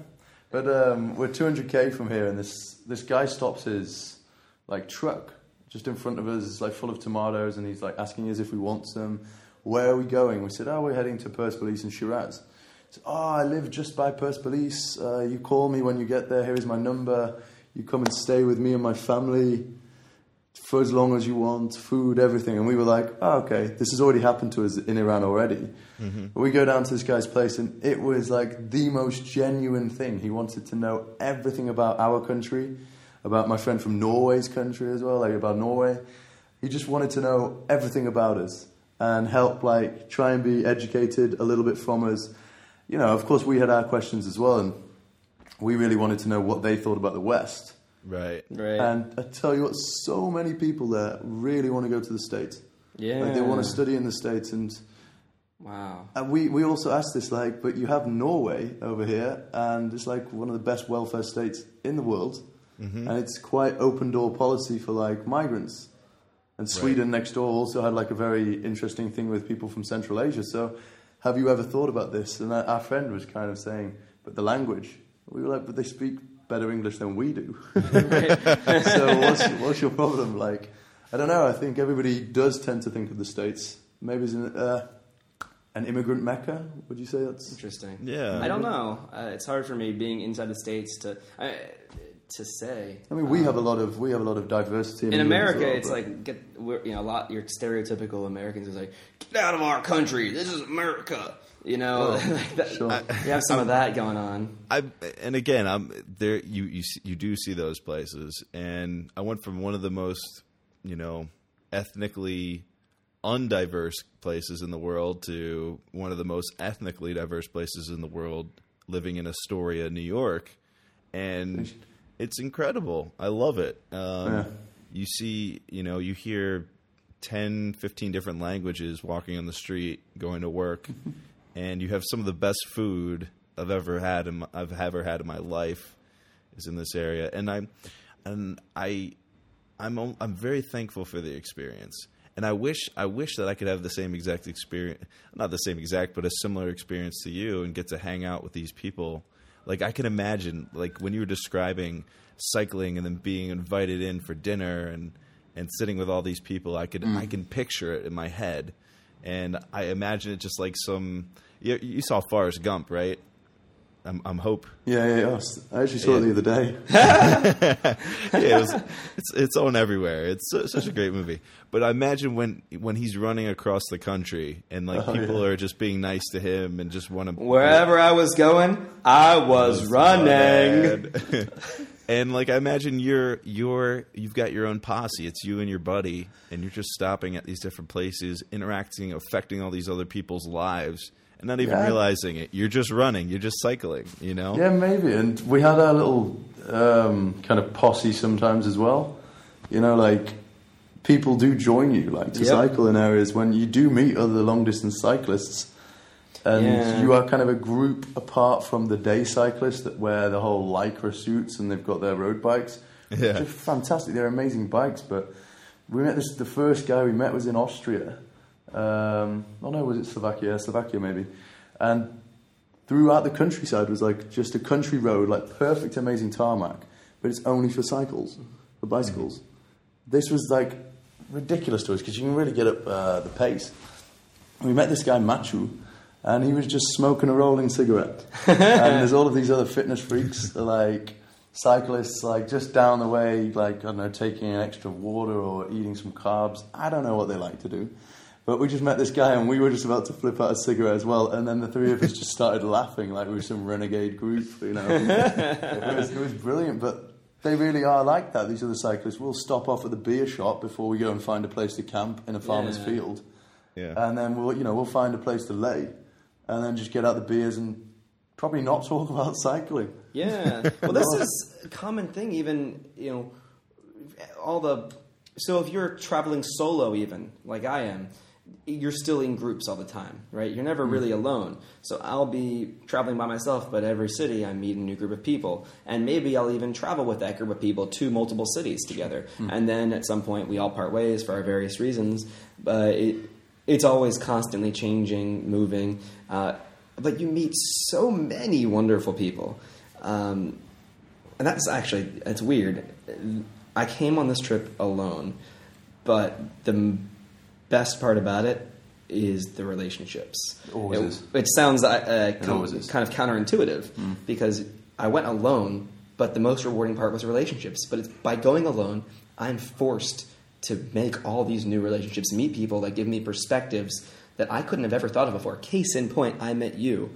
but um, we're 200k from here, and this this guy stops his like truck just in front of us, like full of tomatoes, and he's like asking us if we want some. Where are we going? We said, oh, we're heading to Persepolis and Shiraz. Oh, I live just by Persepolis. Uh, you call me when you get there. Here is my number. You come and stay with me and my family for as long as you want, food, everything. And we were like, oh, okay, this has already happened to us in Iran already. Mm-hmm. But we go down to this guy's place, and it was like the most genuine thing. He wanted to know everything about our country, about my friend from Norway's country as well, like about Norway. He just wanted to know everything about us and help, like, try and be educated a little bit from us. You know, of course, we had our questions as well, and we really wanted to know what they thought about the West. Right. Right. And I tell you what, so many people there really want to go to the States. yeah. Like they want to study in the States. And, Wow. and we, we also asked this, like, but you have Norway over here, and it's like one of the best welfare states in the world. Mm-hmm. And it's quite open door policy for like migrants. And Sweden next door also had like a very interesting thing with people from Central Asia. So have you ever thought about this? And our our friend was kind of saying, but the language. We were like, but they speak better English than we do. [laughs] so what's, what's your problem? Like, I don't know. I think everybody does tend to think of the states maybe as an, uh, an immigrant mecca. Would you say that's? Interesting. Yeah. I don't know. Uh, it's hard for me being inside the states to uh, to say. I mean, we have a um, lot of we have a lot of diversity In England as America, well, it's but- like get we're, you know a lot. Your stereotypical Americans is like get out of our country. This is America. You know, [laughs] like that- sure. you have some of that going on. I and again, I'm there. You you you do see those places, and I went from one of the most you know ethnically undiverse places in the world to one of the most ethnically diverse places in the world, living in Astoria, New York, and it's incredible. I love it. Um, Yeah. You see, you know, you hear 10, 15 different languages walking on the street, going to work, [laughs] and you have some of the best food I've ever had. In my, I've ever had in my life is in this area, and I'm, and I, I'm I'm very thankful for the experience. And I wish I wish that I could have the same exact experience, not the same exact, but a similar experience to you, and get to hang out with these people. Like I can imagine, like when you were describing cycling and then being invited in for dinner and and sitting with all these people, I could I mm. can picture it in my head, and I imagine it just like some. You, you saw Forrest Gump, right? I'm, I'm hope. yeah, yeah, yeah. I actually saw Yeah. it the other day. [laughs] yeah, it was, it's it's on everywhere. It's su- such a great movie. But I imagine when when he's running across the country and like Oh, people yeah. are just being nice to him and just want to Wherever I was going, I was running. [laughs] and like I imagine you're you're you've got your own posse. It's you and your buddy, and you're just stopping at these different places, interacting, affecting all these other people's lives, and not even Yeah. realizing it. You're just running. You're just cycling. You know. Yeah, maybe. And we had our little um, kind of posse sometimes as well. You know, like people do join you, like to Yep. cycle in areas when you do meet other long distance cyclists. And Yeah. you are kind of a group apart from the day cyclists that wear the whole lycra suits and they've got their road bikes. Yeah. They're fantastic. They're amazing bikes. But we met this. The first guy we met was in Austria. Um, oh no, was it Slovakia? Slovakia maybe. And throughout the countryside was like just a country road, like perfect, amazing tarmac, but it's only for cycles, for bicycles. This was like ridiculous to us because you can really get up uh, the pace. We met this guy Machu, and he was just smoking a rolling cigarette. [laughs] and there's all of these other fitness freaks, like cyclists, like just down the way, like I don't know, taking an extra water or eating some carbs. I don't know what they like to do. But we just met this guy and we were just about to flip out a cigarette as well. And then the three of us just started laughing like we were some renegade group, you know. [laughs] it, was, it was brilliant. But they really are like that. These other cyclists We'll stop off at the beer shop before we go and find a place to camp in a farmer's Yeah. field. Yeah. And then we'll, you know, we'll find a place to lay. And then just get out the beers and probably not talk [laughs] about cycling. Yeah. Well, this is a common thing. Even you know, all the. So if you're traveling solo, even like I am, you're still in groups all the time, right? You're never really alone. So I'll be traveling by myself, but every city I meet a new group of people, and maybe I'll even travel with that group of people to multiple cities together, and then at some point we all part ways for our various reasons. But it, it's always constantly changing, moving. Uh, but you meet so many wonderful people. Um, and that's actually it's weird. I came on this trip alone, but the best part about it is the relationships. Always it, is. it sounds uh, uh, always kind of counterintuitive because I went alone, but the most rewarding part was relationships. But it's by going alone, I'm forced to make all these new relationships, meet people that give me perspectives that I couldn't have ever thought of before. Case in point, I met you,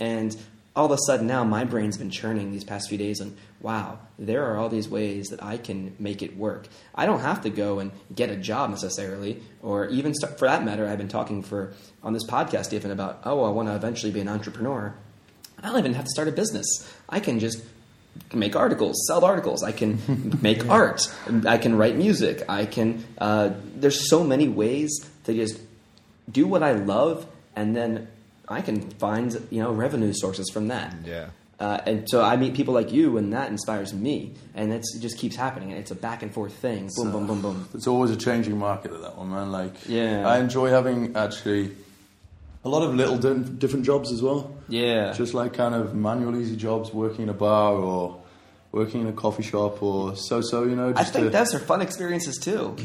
and all of a sudden now my brain's been churning these past few days and wow there are all these ways that i can make it work. I don't have to go and get a job necessarily or even start, for that matter i've been talking for on this podcast even about oh i want to eventually be an entrepreneur. I don't even have to start a business. I can just make articles sell articles. I can [laughs] make art. I can write music. I can uh, there's so many ways to just do what i love and then I can find you know revenue sources from that. Yeah. Uh, and so I meet people like you, and that inspires me, and it's, it just keeps happening. And it's a back and forth thing. Boom, boom, boom, boom. It's always a changing market at that one, man. Like, Yeah. I enjoy having actually a lot of little different jobs as well. Yeah. Just like kind of manual easy jobs, working in a bar or working in a coffee shop or so-so, you know. I think to those are fun experiences too. [laughs]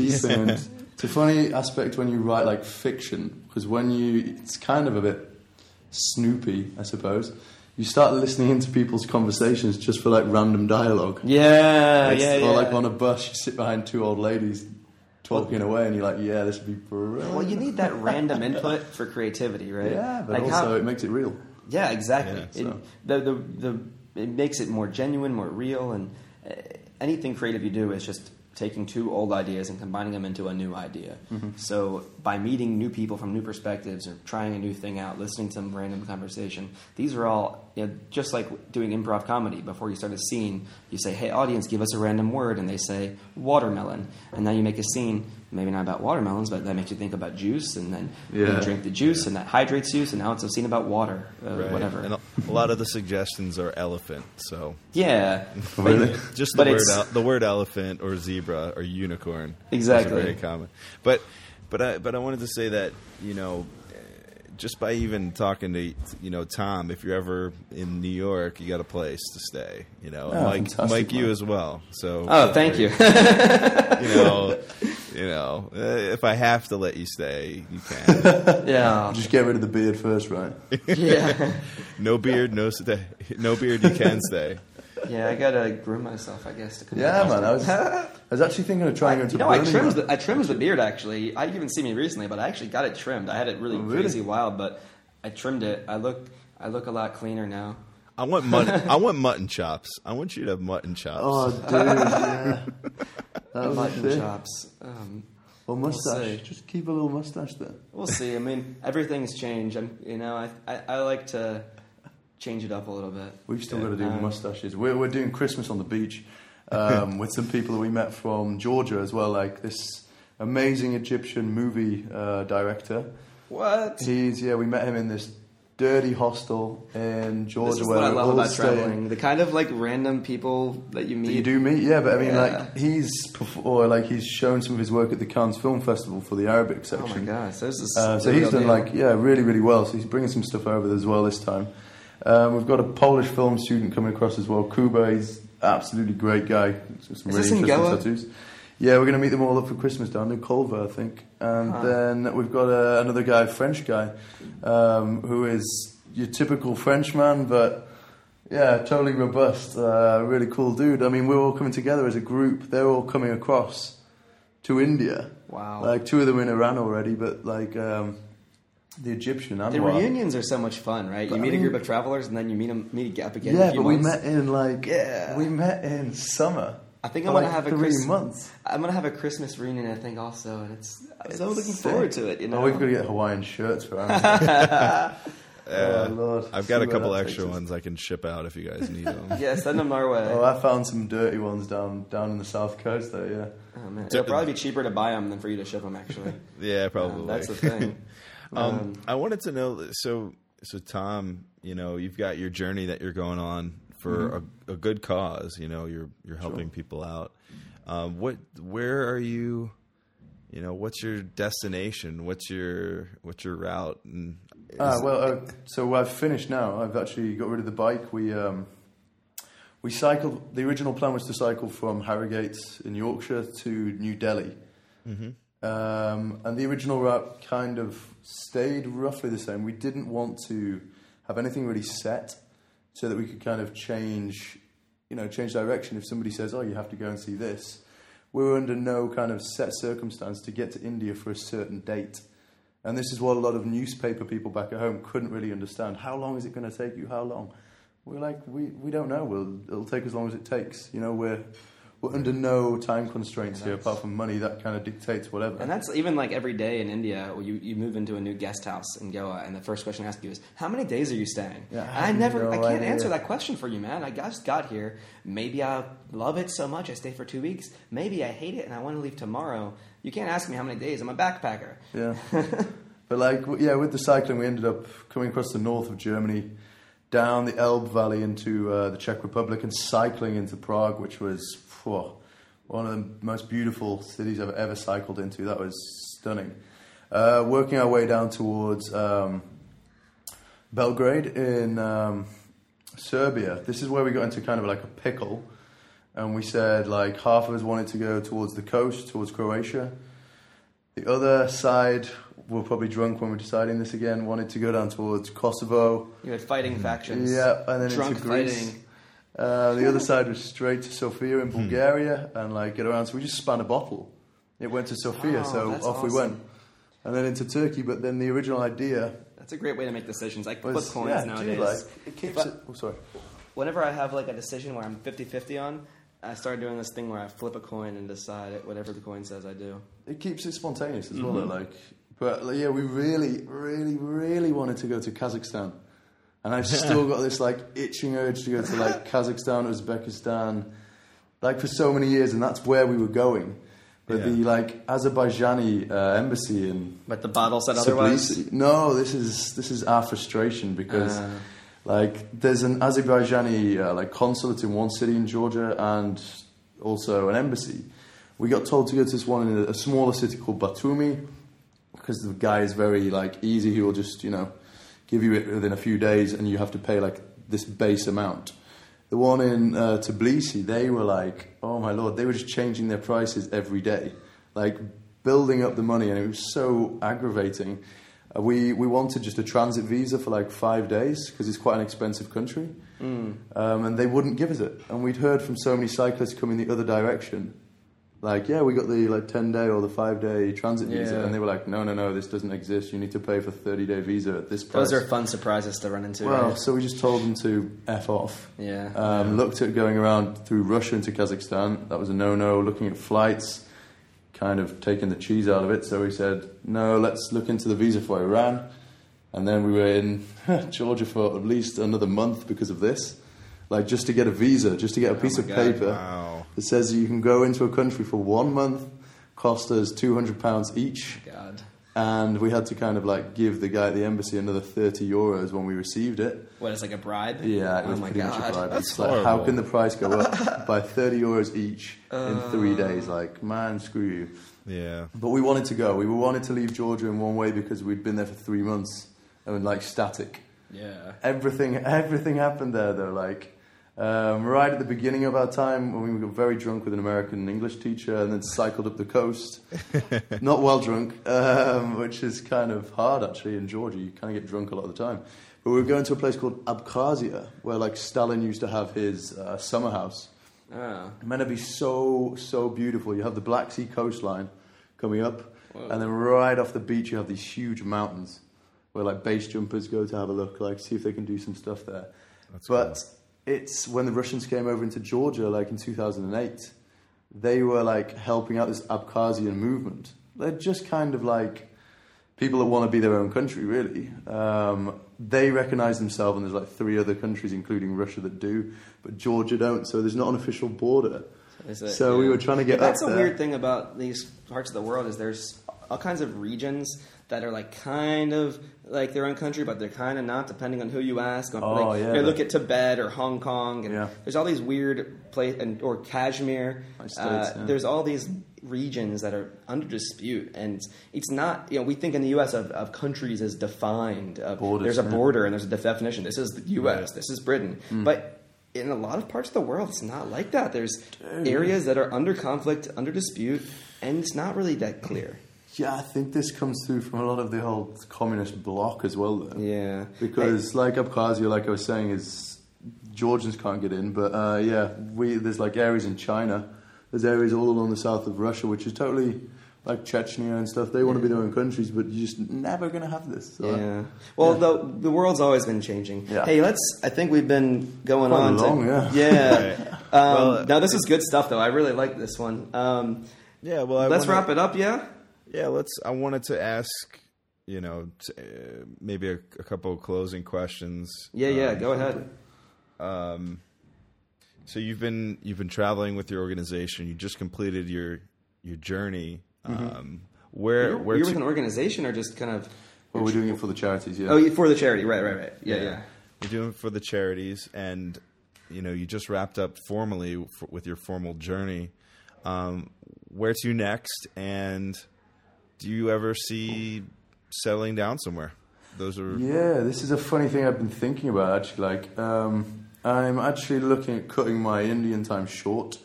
It's a funny aspect when you write like fiction because when you, it's kind of a bit snoopy, I suppose. You start listening into people's conversations just for like random dialogue. Yeah, It's- yeah, yeah. Or like on a bus, you sit behind two old ladies talking away, and you're like, "Yeah, this would be brilliant." well, you need that random input for creativity, right? yeah, but Like also how- it makes it real. Yeah, exactly. Yeah, it, so- the, the, the, it makes it more genuine, more real, and uh, anything creative you do is just taking two old ideas and combining them into a new idea. Mm-hmm. So by meeting new people from new perspectives or trying a new thing out, listening to some random conversation, these are all you know, just like doing improv comedy. Before you start a scene, you say, "Hey, audience, give us a random word," and they say watermelon, and now you make a scene. Maybe not about watermelons, but that makes you think about juice, and then you drink the juice, and that hydrates you. So now it's a scene about water, uh, Right. whatever. And a, a lot of the suggestions are elephant. So Yeah, Really? just the But word it's- the word elephant or zebra or unicorn Exactly. is very common. But but I but I wanted to say that you know just by even talking to you know Tom, if you're ever in New York, you got a place to stay. You know, Oh, Mike Mike you as well. So Oh, thank you. you know. [laughs] You know, eh, if I have to let you stay, you can. [laughs] yeah, Just get rid of the beard first, right? [laughs] yeah, [laughs] No beard, no stay. No beard, you can stay. yeah. I gotta groom myself, I guess. To come Yeah, back. man. I was, I was actually thinking of trying to go to You know, I trimmed Man. the, I trimmed the beard actually. I didn't even see me recently, but I actually got it trimmed. I had it really, Oh, really? crazy wild, but I trimmed it. I look I look a lot cleaner now. I want mutton. I want mutton chops. I want you to have mutton chops. Oh, dude, yeah. That was Mutton sick. chops. Um, Or mustache. see. Just keep a little mustache there. we'll see. I mean, everything's changed. I'm, you know, I, I I like to change it up a little bit. We've still Yeah. got to do Um, mustaches. We're, we're doing Christmas on the beach um, with some people that we met from Georgia as well, like this amazing Egyptian movie uh, director. What? He's, yeah, we met him in this dirty hostel in Georgia This is where what I love about traveling. The kind of like random people that you meet. That you do meet, yeah, but I mean, Yeah. like he's or like he's shown some of his work at the Cannes Film Festival for the Arabic section. Oh my gosh, Uh, so he's done deal. like yeah, really, really well. So he's bringing some stuff over as well this time. Um, we've got a Polish film student coming across as well. Kuba, he's absolutely great guy. Some Is really this in interesting Goa? tattoos. Yeah, we're going to meet them all up for Christmas down in Colva, I think. And Ah. then we've got uh, another guy, French guy, um, who is your typical Frenchman, but yeah, totally robust. Uh, really cool dude. I mean, we're all coming together as a group. They're all coming across to India. Wow. Like two of them in Iran already, but like um, the Egyptian the Anwar. reunions are so much fun, right? But you I meet a group of travelers and then you meet them meet up again. Yeah, but we met in like Yeah. we met in summer. I think I'm gonna like have a three Chris- months. I'm gonna have a Christmas reunion, I think, also, and it's I'm so It's looking sick. forward to it. You know, Oh, we've got to get Hawaiian shirts for Amazon. Uh, [laughs] [laughs] oh lord, I've got See a where couple that extra takes us. ones I can ship out if you guys need them. [laughs] yeah, send them our way. Oh, I found some dirty ones down down in the south coast there. Yeah. Oh, man. D- It'll probably be cheaper to buy them than for you to ship them. Actually, yeah, probably. that's the thing. Um, I wanted to know. So, so Tom, you know, you've got your journey that you're going on for Mm-hmm. a, a good cause. You know, you're you're helping people out. Um, what? Where are you? You know, what's your destination? What's your what's your route? And is- well, uh, so I've finished now. I've actually got rid of the bike. We um, we cycled. The original plan was to cycle from Harrogate in Yorkshire to New Delhi, um, and the original route kind of stayed roughly the same. We didn't want to have anything really set, so that we could kind of change, you know, change direction. If somebody says, "Oh, you have to go and see this," we were under no kind of set circumstance to get to India for a certain date. And this is what a lot of newspaper people back at home couldn't really understand. How long is it going to take you? How long? We're like, we, we don't know. We'll, it'll take as long as it takes. You know, we're, we're under no time constraints here apart from money. That kind of dictates whatever. And that's even like every day in India, where you, you move into a new guest house in Goa, and the first question I ask you is, "How many days are you staying?" Yeah, I I never, no I can't idea. answer that question for you, man. I just got here. Maybe I love it so much I stay for two weeks. Maybe I hate it and I want to leave tomorrow. You can't ask me how many days. I'm a backpacker. Yeah. [laughs] but like, yeah, with the cycling, we ended up coming across the north of Germany, down the Elbe Valley into uh, the Czech Republic, and cycling into Prague, which was phew, one of the most beautiful cities I've ever cycled into. That was stunning. Uh, working our way down towards um, Belgrade in um, Serbia. This is where we got into kind of like a pickle and we said like half of us wanted to go towards the coast, towards Croatia. The other side were probably drunk when we were deciding this again. Wanted to go down towards Kosovo. You had fighting factions. Yeah, and then drunk into Greece. fighting. Uh, the other side was straight to Sofia in Bulgaria and like get around. So we just spun a bottle. It went to Sofia, Wow, so that's off we awesome. went. And then into Turkey, but then the original idea That's a great way to make decisions. I was flip coins yeah, nowadays. dude, like it keeps If it. Oh, sorry. Whenever I have like a decision where I'm 50-50 on, I start doing this thing where I flip a coin and decide it, whatever the coin says I do. It keeps it spontaneous as Mm-hmm. well. though, Like, but like, yeah, we really, really, really wanted to go to Kazakhstan, and I've [laughs] still got this like itching urge to go to like Kazakhstan, Uzbekistan, like for so many years, and that's where we were going. But Yeah. the like Azerbaijani uh, embassy in But the bottle said otherwise. No, this is this is our frustration because Uh. like there's an Azerbaijani uh, like consulate in one city in Georgia and also an embassy. We got told to go to this one in a, a smaller city called Batumi because the guy is very like easy. He will just you know give you it within a few days and you have to pay like this base amount. The one in uh, Tbilisi, they were like, oh my lord, they were just changing their prices every day, like building up the money, and it was so aggravating. Uh, we we wanted just a transit visa for like five days because it's quite an expensive country, um, and they wouldn't give us it. And we'd heard from so many cyclists coming the other direction, like, yeah, we got the like ten day or the five day transit visa, and they were like, no, no, no, this doesn't exist. You need to pay for thirty day visa at this price. Those are fun surprises to run into. well, right? so we just told them to f off. yeah. Um, Looked at going around through Russia into Kazakhstan. That was a no-no. Looking at flights, kind of taking the cheese out of it. So we said, no, let's look into the visa for Iran. And then we were in [laughs] Georgia for at least another month because of this. Like just to get a visa, just to get a piece my of God, paper Wow. That says you can go into a country for one month, cost us two hundred pounds each, God. and we had to kind of like give the guy at the embassy another thirty euros when we received it. What is like a bribe? Yeah, it oh was my pretty much a God. bribe. That's It's like, how can the price go up [laughs] by 30 euros each in Uh. three days? Like, man, screw you. Yeah. But we wanted to go. We wanted to leave Georgia in one way because we'd been there for three months and like static. Yeah. Everything, everything happened there though. Like, um, right at the beginning of our time, when we got very drunk with an American English teacher and then cycled up the coast. [laughs] Not well drunk, um, which is kind of hard actually in Georgia. You kind of get drunk a lot of the time. But we were going to a place called Abkhazia, where like Stalin used to have his uh, summer house. Oh. Meant to be so so beautiful. You have the Black Sea coastline coming up, Whoa. and then right off the beach you have these huge mountains where like base jumpers go to have a look, like see if they can do some stuff there. That's but it's when the Russians came over into Georgia, like in 2008, they were like helping out this Abkhazian movement. They're just kind of like people that want to be their own country, really. Um, they recognize themselves, and there's like three other countries, including Russia, that do, but Georgia don't. So there's not an official border. Is it- So we were trying to get But That's a there. weird thing about these parts of the world is there's all kinds of regions that are like kind of like their own country, but they're kind of not, depending on who you ask. On, Oh, like, yeah, You look at Tibet or Hong Kong, and Yeah. there's all these weird place and or Kashmir. States, uh, yeah. There's all these regions that are under dispute, and it's not. You know, we think in the U.S. of, of countries as defined. Of, Borders, there's a border and there's a definition. This is the U.S. This is Britain, Hmm. but. In a lot of parts of the world, it's not like that. There's areas that are under conflict, under dispute, and it's not really that clear. Yeah, I think this comes through from a lot of the whole communist bloc as well, though. Yeah, Because like Abkhazia, like I was saying, is Georgians can't get in, but uh, yeah, we there's like areas in China, there's areas all along the south of Russia, which is totally like Chechnya and stuff. They want to be their own countries, but you're just never gonna have this. So. yeah. Well, the the world's always been changing. Yeah. Hey, let's. I think we've been going Quite on. long, to, yeah. Yeah. [laughs] Right. Um, Well, now this is good stuff, though. I really like this one. Um, Yeah. Well, I let's wanna- wrap it up. Yeah. Yeah, let's. I wanted to ask, you know, t- uh, maybe a, a couple of closing questions. Yeah. Yeah. Um, Go ahead. Um, so you've been you've been traveling with your organization. You just completed your your journey. Um, where You're, where you're to- with an organization or just kind of? Well, we're doing it for the charities, yeah. Oh, for the charity. Right. Right. Right. Yeah. Yeah. You're doing it for the charities, and you know you just wrapped up formally f with your formal journey. Um, where to next, and do you ever see settling down somewhere? Those are Yeah, this is a funny thing I've been thinking about actually. Like, um, I'm actually looking at cutting my Indian time short.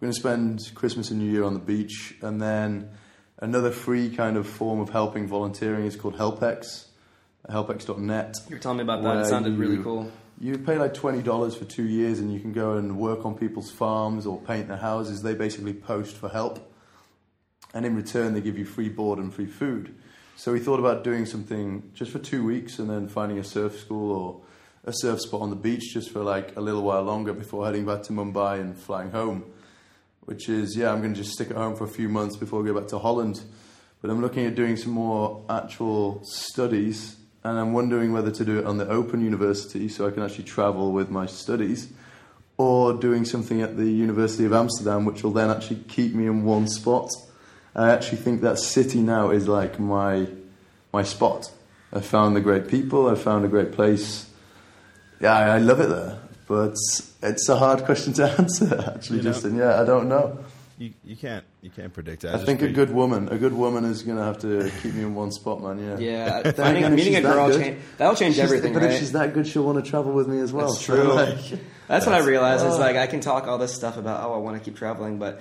We're going to spend Christmas and New Year on the beach, and then another free kind of form of helping volunteering is called HelpX, helpx.net. You were telling me about that. It where sounded really cool. You pay like twenty dollars for two years, and you can go and work on people's farms or paint their houses. They basically post for help, and in return, they give you free board and free food. So we thought about doing something just for two weeks, and then finding a surf school or a surf spot on the beach just for like a little while longer before heading back to Mumbai and flying home. Which is yeah, I'm going to just stick at home for a few months before I go back to Holland. But I'm looking at doing some more actual studies, and I'm wondering whether to do it on the Open University so I can actually travel with my studies, or doing something at the University of Amsterdam, which will then actually keep me in one spot. I actually think that city now is like my my spot. I found the great people. I found a great place. Yeah, I, I love it there, but it's a hard question to [laughs] answer. Actually, You know- Justin. Yeah, I don't know. You you can't you can't predict that. I think a good woman, a good woman is going to have to keep me in one spot, man. Yeah. Yeah, Then finding, again, if meeting a she's that girl good- change, that'll change she's- everything, But right? if she's that good, she'll want to travel with me as well. That's [laughs] So, true. like, That's what I realized. Is Oh. like I can talk all this stuff about oh I want to keep traveling, but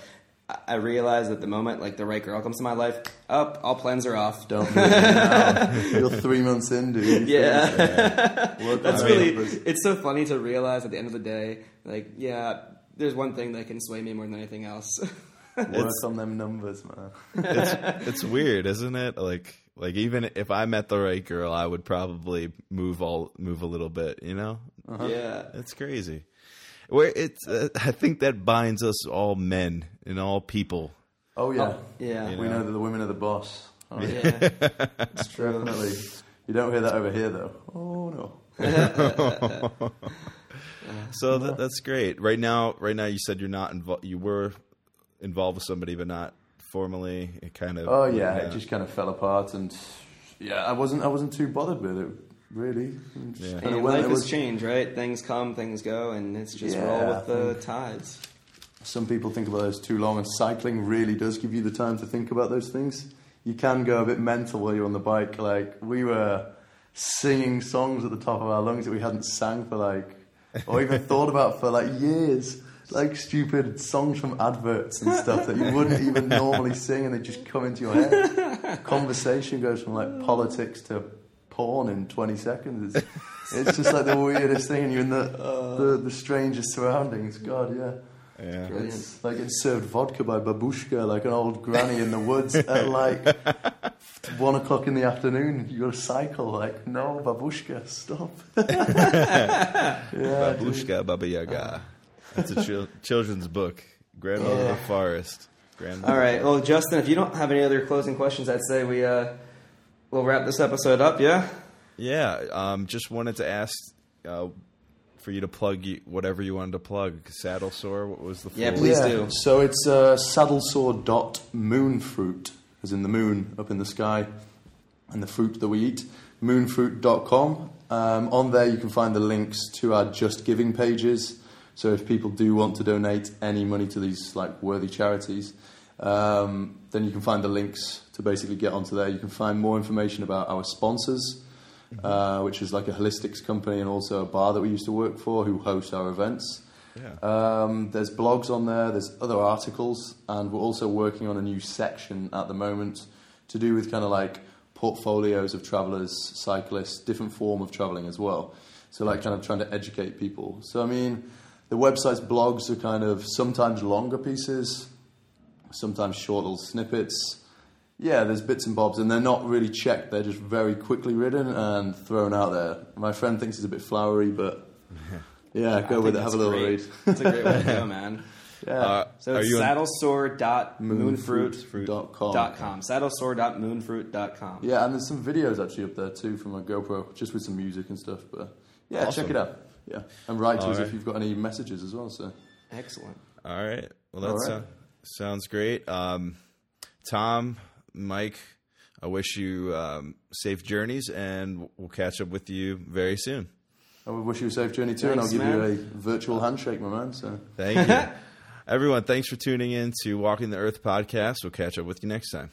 I- I realize at the moment like the right girl comes to my life, up all plans are off. don't do now. [laughs] You're three months in, dude. Yeah. Work That's on really. it. It's so funny to realize at the end of the day, like yeah, there's one thing that can sway me more than anything else. [laughs] Work on them numbers, man. it's it's weird, isn't it? Like like even if I met the right girl, I would probably move all move a little bit. You know, Yeah. it's crazy. Where it's uh, I think that binds us all men and all people. Oh yeah, Yeah. You we know. know that the women are the boss. Oh, yeah. Yeah. [laughs] It's true. Definitely. You don't hear that over here, though. Oh no. [laughs] So that, that's great. Right now, right now, you said you're not involved. You were involved with somebody, but not formally. It kind of. Oh yeah, it just kind of fell apart, and yeah, I wasn't. I wasn't too bothered with it, really. Yeah. kinda And life it has was- changed, right? Things come, things go, and it's just Yeah, roll with the tides. Some people think about those too long, and cycling really does give you the time to think about those things. You can go a bit mental while you're on the bike. Like we were singing songs at the top of our lungs that we hadn't sang for like, or even [laughs] thought about for like years. Like stupid songs from adverts and stuff that you wouldn't even normally sing, and they just come into your head. [laughs] Conversation goes from like politics to porn in 20 seconds. It's, [laughs] it's just like the weirdest thing, and you're in the, the, the strangest surroundings. God, yeah. Yeah. Brilliant. It's like it's served vodka by babushka, like an old granny in the woods [laughs] at like one o'clock in the afternoon. You got to cycle, like no babushka, stop. [laughs] yeah, dude. Babushka Baba Yaga. That's a chil- children's book. Grandmother of the Forest. Grandmother. All right. Well, Justin, if you don't have any other closing questions, I'd say we uh, we'll wrap this episode up. Yeah. Yeah. Um, just wanted to ask uh, for you to plug whatever you wanted to plug. Saddle sore. What was the? Yeah, full- please Yeah, do. So it's uh, saddlesore.moonfruit, as in the moon up in the sky, and the fruit that we eat. Moonfruit.com. Um, on there, you can find the links to our JustGiving pages. So if people do want to donate any money to these like worthy charities, um, then you can find the links to basically get onto there. You can find more information about our sponsors, uh, which is like a holistics company and also a bar that we used to work for who host our events. Yeah. Um, there's blogs on there, there's other articles, and we're also working on a new section at the moment to do with kind of like portfolios of travelers, cyclists, different form of traveling as well. So like kind of trying to educate people. So I mean, the website's blogs are kind of sometimes longer pieces, sometimes short little snippets. Yeah, there's bits and bobs, and they're not really checked. They're just very quickly ridden and thrown out there. My friend thinks it's a bit flowery, but [laughs] yeah, I go think with it. Have a little great. read. It's a great way to go, [laughs] man. Yeah. Uh, So it's you on- saddlesore.moonfruit.com. Moonfruit.com. com. Saddlesore.moonfruit.com. Yeah, and there's some videos actually up there too from a GoPro, just with some music and stuff. But yeah, Awesome. check it out. Yeah, and write to All us right. if you've got any messages as well. So Excellent. All right. Well, that All right. sou- sounds great. Um, Tom, Mike, I wish you um, safe journeys, and we'll catch up with you very soon. I wish you a safe journey too, and I'll Thanks, give you a virtual handshake, my man. So Thank you. [laughs] Everyone, thanks for tuning in to Walking the Earth podcast. We'll catch up with you next time.